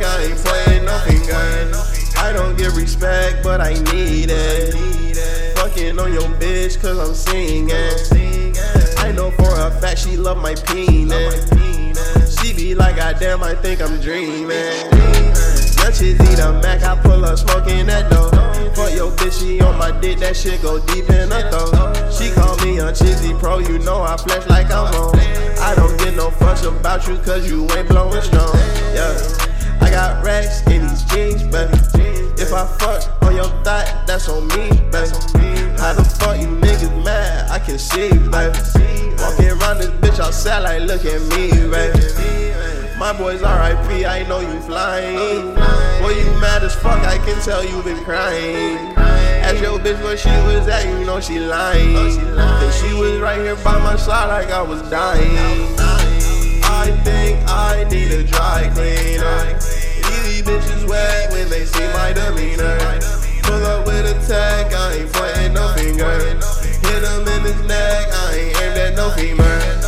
like I ain't playing nothing game. I don't get respect, but I need it. Fucking on your bitch, cause I'm singing. I know for a fact she love my penis. She be like, goddamn, I think I'm dreaming. Lunches eat a Mac, I pull up smoking that dough. Fuck your bitch, she on my dick, that shit go deep in her throat. She call me a cheesy pro, you know I flex like I'm on. I don't get no fuss about you, cause you ain't blowing strong. If I fuck on your thigh, that's on me, baby. How the fuck you niggas mad? I can see, baby. Walking around this bitch outside like, look at me, baby. My boy's RIP, I know you flying. Boy, you mad as fuck, I can tell you been crying. Ask your bitch where she was at, you know she lying. And she was right here by my side like I was dying. I think I need a dry cleaner. These bitches wet when they see my demeanor. No femur.